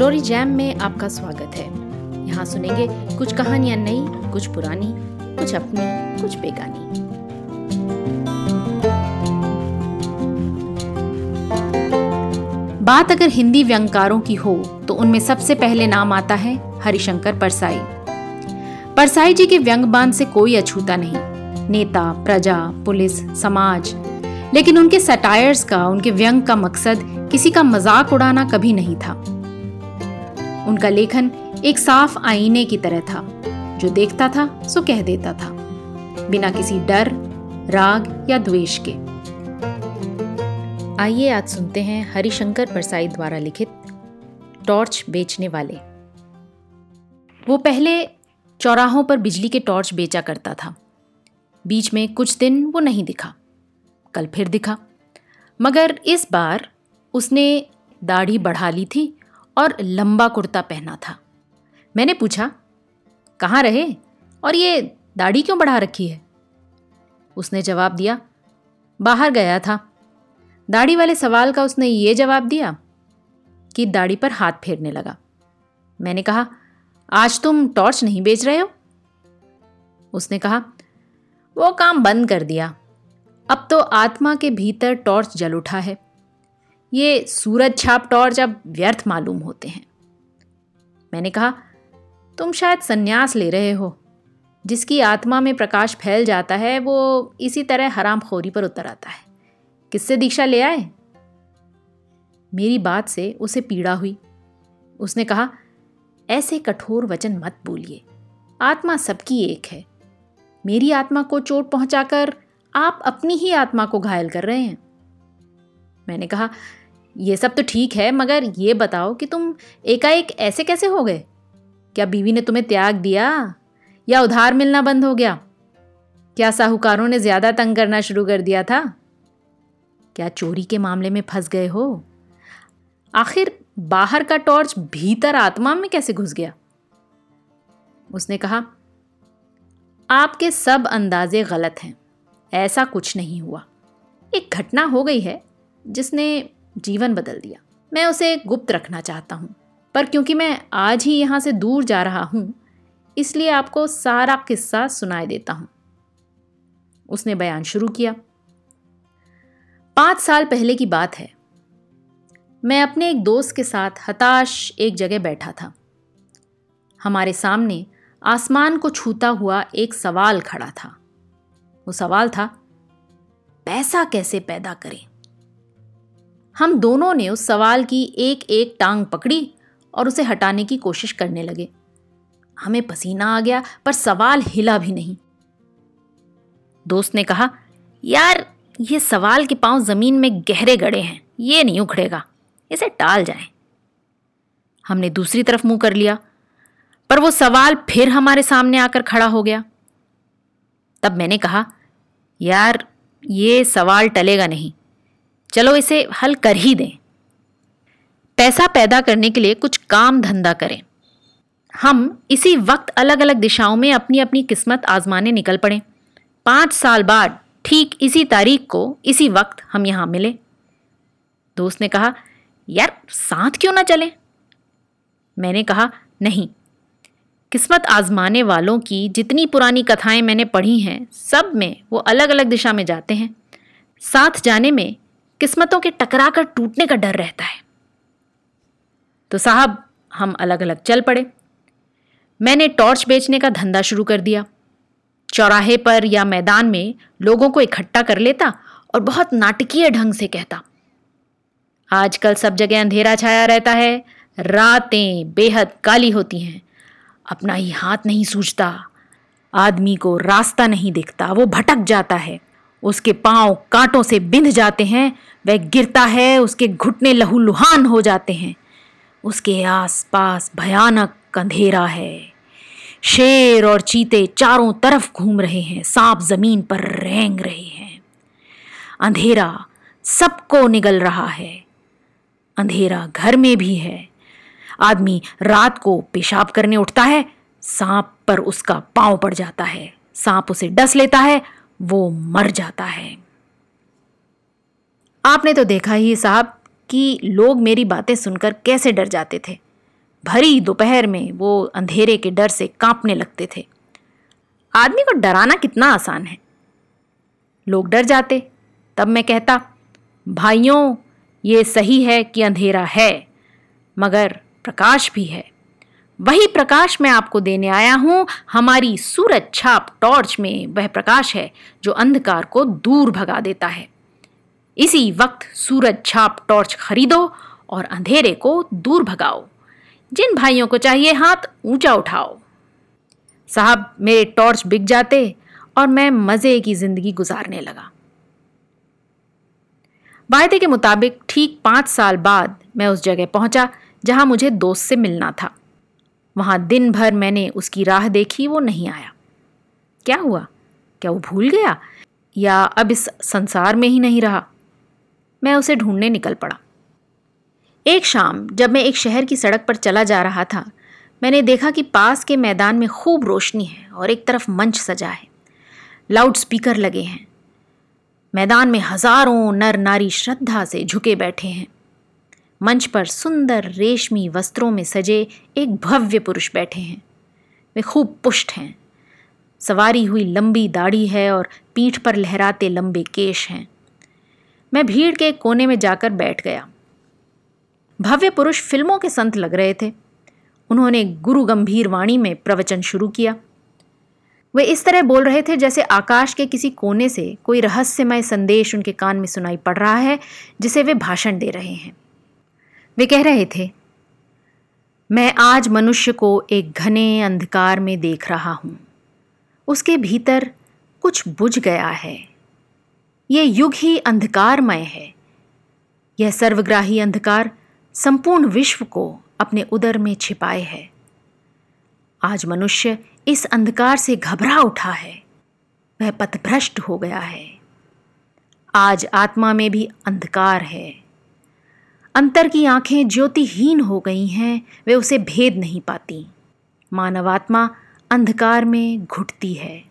Story jam में आपका स्वागत है। यहाँ सुनेंगे कुछ कहानियाँ नई, कुछ पुरानी, कुछ अपनी, कुछ बेगानी। बात अगर हिंदी व्यंगकारों की हो तो उनमें सबसे पहले नाम आता है हरिशंकर परसाई। परसाई जी के व्यंगबान से कोई अछूता नहीं। नेता, प्रजा, पुलिस, समाज। लेकिन उनके सटायर्स का, उनके व्यंग का मकसद किसी का मज़ाक उड़ाना कभी नहीं था। उनका लेखन एक साफ़ आईने की तरह था। जो देखता था, सो कह देता था। बिना किसी डर, राग या द्वेष के। आइए आज सुनते हैं हरिशंकर परसाई द्वारा लिखित टॉर्च बेचने वाले। वो पहले चौराहों पर बिजली के टॉर्च बेचा करता था। बीच में कुछ दिन वो नहीं दिखा। कल फिर दिखा। मगर इस बार उसने दाढ़ी बढ़ा ली थी और लंबा कुर्ता पहना था। मैंने पूछा, कहाँ रहे और ये दाढ़ी क्यों बढ़ा रखी है? उसने जवाब दिया, बाहर गया था। दाढ़ी वाले सवाल का उसने ये जवाब दिया कि दाढ़ी पर हाथ फेरने लगा। मैंने कहा, आज तुम टॉर्च नहीं बेच रहे हो? उसने कहा, वो काम बंद कर दिया। अब तो आत्मा के भीतर टॉर्च जल उठा है। ये सूरज छाप टॉर्च अब व्यर्थ मालूम होते हैं। मैंने कहा, तुम शायद संन्यास ले रहे हो। जिसकी आत्मा में प्रकाश फैल जाता है, वो इसी तरह हराम खोरी पर उतर आता है। किससे दीक्षा ले आए? मेरी बात से उसे पीड़ा हुई। उसने कहा, ऐसे कठोर वचन मत बोलिए। आत्मा सबकी एक है। मेरी आत्मा को चोट पहुंचाकर आप अपनी ही आत्मा को घायल कर रहे हैं। मैंने कहा यह सब तो ठीक है, मगर ये बताओ कि तुम एकाएक ऐसे कैसे हो गए? क्या बीवी ने तुम्हें त्याग दिया? या उधार मिलना बंद हो गया? क्या साहूकारों ने ज़्यादा तंग करना शुरू कर दिया था? क्या चोरी के मामले में फंस गए हो? आखिर बाहर का टॉर्च भीतर आत्मा में कैसे घुस गया? उसने कहा, आपके सब अंदाजे गलत हैं, ऐसा कुछ नहीं हुआ। एक घटना हो गई है जिसने जीवन बदल दिया। मैं उसे गुप्त रखना चाहता हूँ, पर क्योंकि मैं आज ही यहाँ से दूर जा रहा हूँ, इसलिए आपको सारा किस्सा सुनाई देता हूँ। उसने बयान शुरू किया। पाँच साल पहले की बात है। मैं अपने एक दोस्त के साथ हताश एक जगह बैठा था। हमारे सामने आसमान को छूता हुआ एक सवाल खड़ा था। वो सवाल था, पैसा कैसे पैदा करें? हम दोनों ने उस सवाल की एक एक टांग पकड़ी और उसे हटाने की कोशिश करने लगे। हमें पसीना आ गया, पर सवाल हिला भी नहीं। दोस्त ने कहा, यार, ये सवाल के पाँव ज़मीन में गहरे गड़े हैं, ये नहीं उखड़ेगा, इसे टाल जाए। हमने दूसरी तरफ़ मुँह कर लिया, पर वो सवाल फिर हमारे सामने आकर खड़ा हो गया। तब मैंने कहा, यार, ये सवाल टलेगा नहीं चलो इसे हल कर ही दें। पैसा पैदा करने के लिए कुछ काम धंधा करें। हम इसी वक्त अलग अलग दिशाओं में अपनी अपनी किस्मत आजमाने निकल पड़े। पाँच साल बाद ठीक इसी तारीख को इसी वक्त हम यहाँ मिले। दोस्त ने कहा, यार, साथ क्यों ना चले? मैंने कहा, नहीं। किस्मत आजमाने वालों की जितनी पुरानी कथाएँ मैंने पढ़ी हैं, सब में वो अलग अलग दिशा में जाते हैं। साथ जाने में किस्मतों के टकरा कर टूटने का डर रहता है। तो साहब, हम अलग अलग चल पड़े। मैंने टॉर्च बेचने का धंधा शुरू कर दिया। चौराहे पर या मैदान में लोगों को इकट्ठा कर लेता और बहुत नाटकीय ढंग से कहता, आजकल सब जगह अंधेरा छाया रहता है। रातें बेहद काली होती हैं। अपना ही हाथ नहीं सूझता। आदमी को रास्ता नहीं दिखता। वो भटक जाता है। उसके पाँव कांटों से बिंध जाते हैं वह गिरता है, उसके घुटने लहूलुहान हो जाते हैं। उसके आसपास भयानक अंधेरा है। शेर और चीते चारों तरफ़ घूम रहे हैं, सांप ज़मीन पर रेंग रहे हैं। अंधेरा सबको निगल रहा है। अंधेरा घर में भी है। आदमी रात को पेशाब करने उठता है, सांप पर उसका पाँव पड़ जाता है। सांप उसे डस लेता है, वो मर जाता है। आपने तो देखा ही साहब कि लोग मेरी बातें सुनकर कैसे डर जाते थे। भरी दोपहर में वो अंधेरे के डर से कांपने लगते थे। आदमी को डराना कितना आसान है। लोग डर जाते। तब मैं कहता, भाइयों, ये सही है कि अंधेरा है, मगर प्रकाश भी है। वही प्रकाश मैं आपको देने आया हूँ। हमारी सूरज छाप टॉर्च में वह प्रकाश है जो अंधकार को दूर भगा देता है। इसी वक्त सूरज छाप टॉर्च खरीदो और अंधेरे को दूर भगाओ। जिन भाइयों को चाहिए हाथ, ऊँचा उठाओ। साहब, मेरे टॉर्च बिक जाते और मैं मज़े की ज़िंदगी गुजारने लगा। वायदे के मुताबिक ठीक पाँच साल बाद मैं उस जगह पहुँचा जहाँ मुझे दोस्त से मिलना था। वहाँ दिन भर मैंने उसकी राह देखी, वो नहीं आया। क्या हुआ? क्या वो भूल गया? या अब इस संसार में ही नहीं रहा? मैं उसे ढूँढने निकल पड़ा। एक शाम, जब मैं एक शहर की सड़क पर चला जा रहा था, मैंने देखा कि पास के मैदान में खूब रोशनी है और एक तरफ़ मंच सजा है। लाउड स्पीकर लगे हैं। मैदान में हज़ारों नर नारी श्रद्धा से झुके बैठे हैं। मंच पर सुंदर रेशमी वस्त्रों में सजे एक भव्य पुरुष बैठे हैं। वे खूब पुष्ट हैं। सवारी हुई लंबी दाढ़ी है और पीठ पर लहराते लंबे केश हैं। मैं भीड़ के कोने में जाकर बैठ गया। भव्य पुरुष फ़िल्मों के संत लग रहे थे। उन्होंने गुरु गंभीर वाणी में प्रवचन शुरू किया। वे इस तरह बोल रहे थे जैसे आकाश के किसी कोने से कोई रहस्यमय संदेश उनके कान में सुनाई पड़ रहा है, जिसे वे भाषण दे रहे हैं। वे कह रहे थे, मैं आज मनुष्य को एक घने अंधकार में देख रहा हूँ। उसके भीतर कुछ बुझ गया है। ये युग ही अंधकारमय है। यह सर्वग्राही अंधकार संपूर्ण विश्व को अपने उदर में छिपाए है। आज मनुष्य इस अंधकार से घबरा उठा है। वह पथभ्रष्ट हो गया है। आज आत्मा में भी अंधकार है। अंतर की आँखें ज्योतिहीन हो गई हैं, वे उसे भेद नहीं पाती। मानवात्मा अंधकार में घुटती है।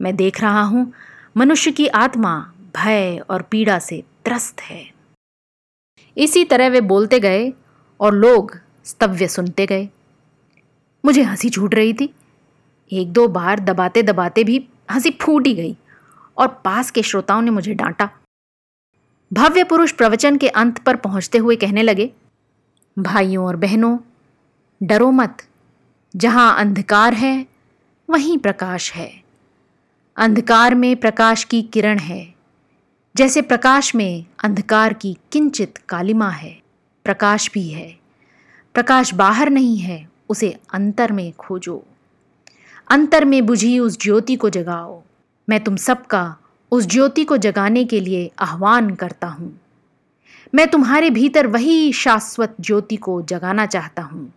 मैं देख रहा हूँ मनुष्य की आत्मा भय और पीड़ा से त्रस्त है। इसी तरह वे बोलते गए और लोग स्तव्य सुनते गए। मुझे हँसी छूट रही थी। एक दो बार दबाते दबाते भी हँसी फूट ही गई और पास के श्रोताओं ने मुझे डांटा। भव्य पुरुष प्रवचन के अंत पर पहुँचते हुए कहने लगे, भाइयों और बहनों, डरो मत। जहाँ अंधकार है, वहीं प्रकाश है। अंधकार में प्रकाश की किरण है। जैसे प्रकाश में अंधकार की किंचित कालिमा है। प्रकाश भी है। प्रकाश बाहर नहीं है, उसे अंतर में खोजो। अंतर में बुझी उस ज्योति को जगाओ। मैं तुम सबका उस ज्योति को जगाने के लिए आह्वान करता हूँ। मैं तुम्हारे भीतर वही शाश्वत ज्योति को जगाना चाहता हूँ।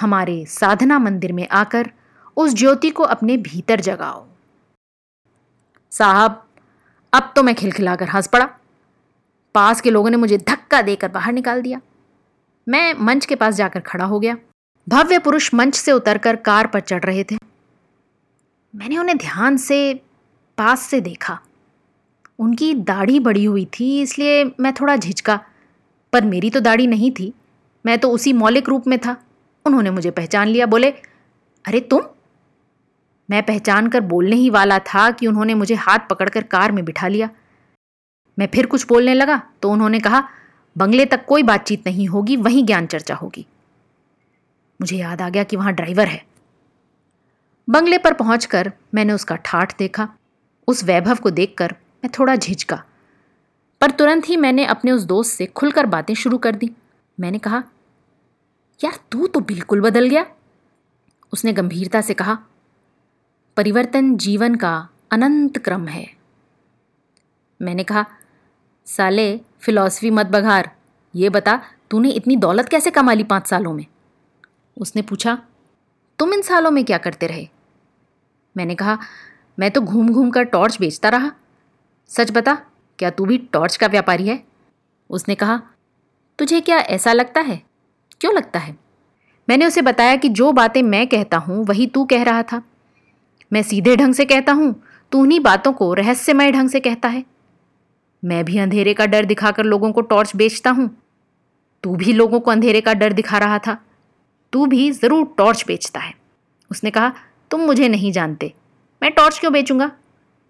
हमारे साधना मंदिर में आकर उस ज्योति को अपने भीतर जगाओ। साहब, अब तो मैं खिलखिलाकर हंस पड़ा। पास के लोगों ने मुझे धक्का देकर बाहर निकाल दिया। मैं मंच के पास जाकर खड़ा हो गया। भव्य पुरुष मंच से उतरकर कार पर चढ़ रहे थे। मैंने उन्हें ध्यान से, पास से देखा। उनकी दाढ़ी बड़ी हुई थी, इसलिए मैं थोड़ा झिझका। पर मेरी तो दाढ़ी नहीं थी। मैं तो उसी मौलिक रूप में था। उन्होंने मुझे पहचान लिया, बोले, अरे तुम मैं पहचान कर बोलने ही वाला था कि उन्होंने मुझे हाथ पकड़कर कार में बिठा लिया। मैं फिर कुछ बोलने लगा तो उन्होंने कहा, बंगले तक कोई बातचीत नहीं होगी, वहीं ज्ञान चर्चा होगी। मुझे याद आ गया कि वहाँ ड्राइवर है। बंगले पर पहुंचकर मैंने उसका ठाठ देखा। उस वैभव को देखकर मैं थोड़ा झिझका। पर तुरंत ही मैंने अपने उस दोस्त से खुलकर बातें शुरू कर दी। मैंने कहा, यार, तू तो बिल्कुल बदल गया। उसने गंभीरता से कहा परिवर्तन जीवन का अनंत क्रम है। मैंने कहा, साले, फिलॉसफी मत बघार। ये बता, तूने इतनी दौलत कैसे कमा ली पाँच सालों में? उसने पूछा, तुम इन सालों में क्या करते रहे? मैंने कहा, मैं तो घूम घूम कर टॉर्च बेचता रहा। सच बता, क्या तू भी टॉर्च का व्यापारी है? उसने कहा, तुझे क्या ऐसा लगता है? क्यों लगता है? मैंने उसे बताया कि जो बातें मैं कहता हूँ, वही तू कह रहा था। मैं सीधे ढंग से कहता हूँ, तू उन्हीं बातों को रहस्यमय ढंग से कहता है। मैं भी अंधेरे का डर दिखाकर लोगों को टॉर्च बेचता हूँ। तू भी लोगों को अंधेरे का डर दिखा रहा था। तू भी ज़रूर टॉर्च बेचता है। उसने कहा, तुम मुझे नहीं जानते। मैं टॉर्च क्यों बेचूँगा?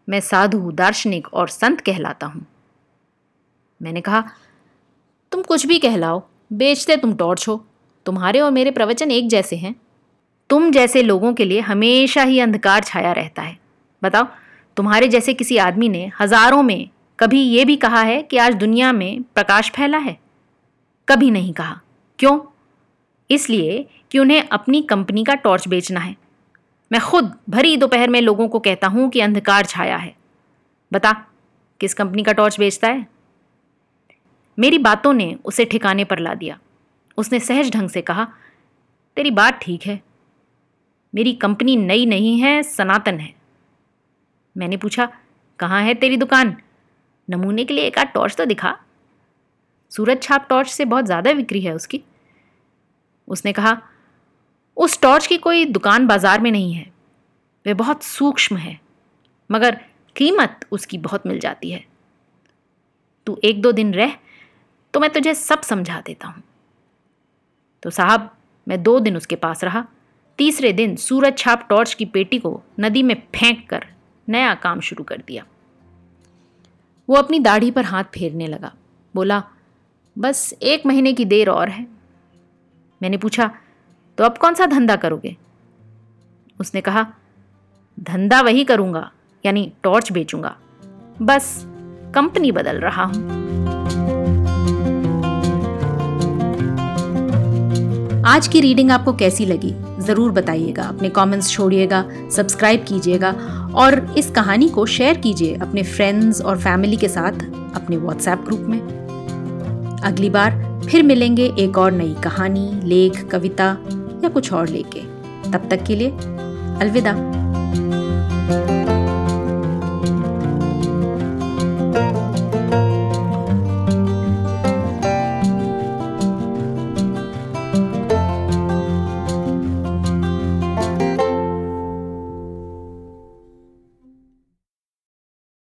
मैं साधु, दार्शनिक और संत कहलाता हूँ। मैंने कहा, तुम कुछ भी कहलाओ। बेचते तुम टॉर्च हो। तुम्हारे और मेरे प्रवचन एक जैसे हैं। तुम जैसे लोगों के लिए हमेशा ही अंधकार छाया रहता है। बताओ, तुम्हारे जैसे किसी आदमी ने हज़ारों में कभी ये भी कहा है कि आज दुनिया में प्रकाश फैला है? कभी नहीं कहा। क्यों? इसलिए कि उन्हें अपनी कंपनी का टॉर्च बेचना है। मैं खुद भरी दोपहर में लोगों को कहता हूँ कि अंधकार छाया है। बता, किस कंपनी का टॉर्च बेचता है? मेरी बातों ने उसे ठिकाने पर ला दिया। उसने सहज ढंग से कहा, तेरी बात ठीक है। मेरी कंपनी नई नहीं है, सनातन है। मैंने पूछा, कहाँ है तेरी दुकान? नमूने के लिए एक आध टॉर्च तो दिखा। सूरज छाप टॉर्च से बहुत ज़्यादा बिक्री है उसकी। उसने कहा, उस टॉर्च की कोई दुकान बाज़ार में नहीं है। वे बहुत सूक्ष्म है, मगर कीमत उसकी बहुत मिल जाती है। तू एक दो दिन रह तो मैं तुझे सब समझा देता हूँ। तो साहब, मैं दो दिन उसके पास रहा। तीसरे दिन सूरज छाप टॉर्च की पेटी को नदी में फेंक कर नया काम शुरू कर दिया। वो अपनी दाढ़ी पर हाथ फेरने लगा। बोला, बस एक महीने की देर और है। मैंने पूछा तो अब कौन सा धंधा करोगे? उसने कहा, धंधा वही करूँगा, यानी टॉर्च बेचूँगा। बस, कंपनी बदल रहा हूँ। आज की रीडिंग आपको कैसी लगी? ज़रूर बताइएगा। अपने कमेंट्स छोड़िएगा सब्सक्राइब कीजिएगा और इस कहानी को शेयर कीजिए अपने फ्रेंड्स और फैमिली के साथ, अपने व्हाट्सएप ग्रुप में। अगली बार फिर मिलेंगे एक और नई कहानी, लेख, कविता या कुछ और लेके। तब तक के लिए अलविदा।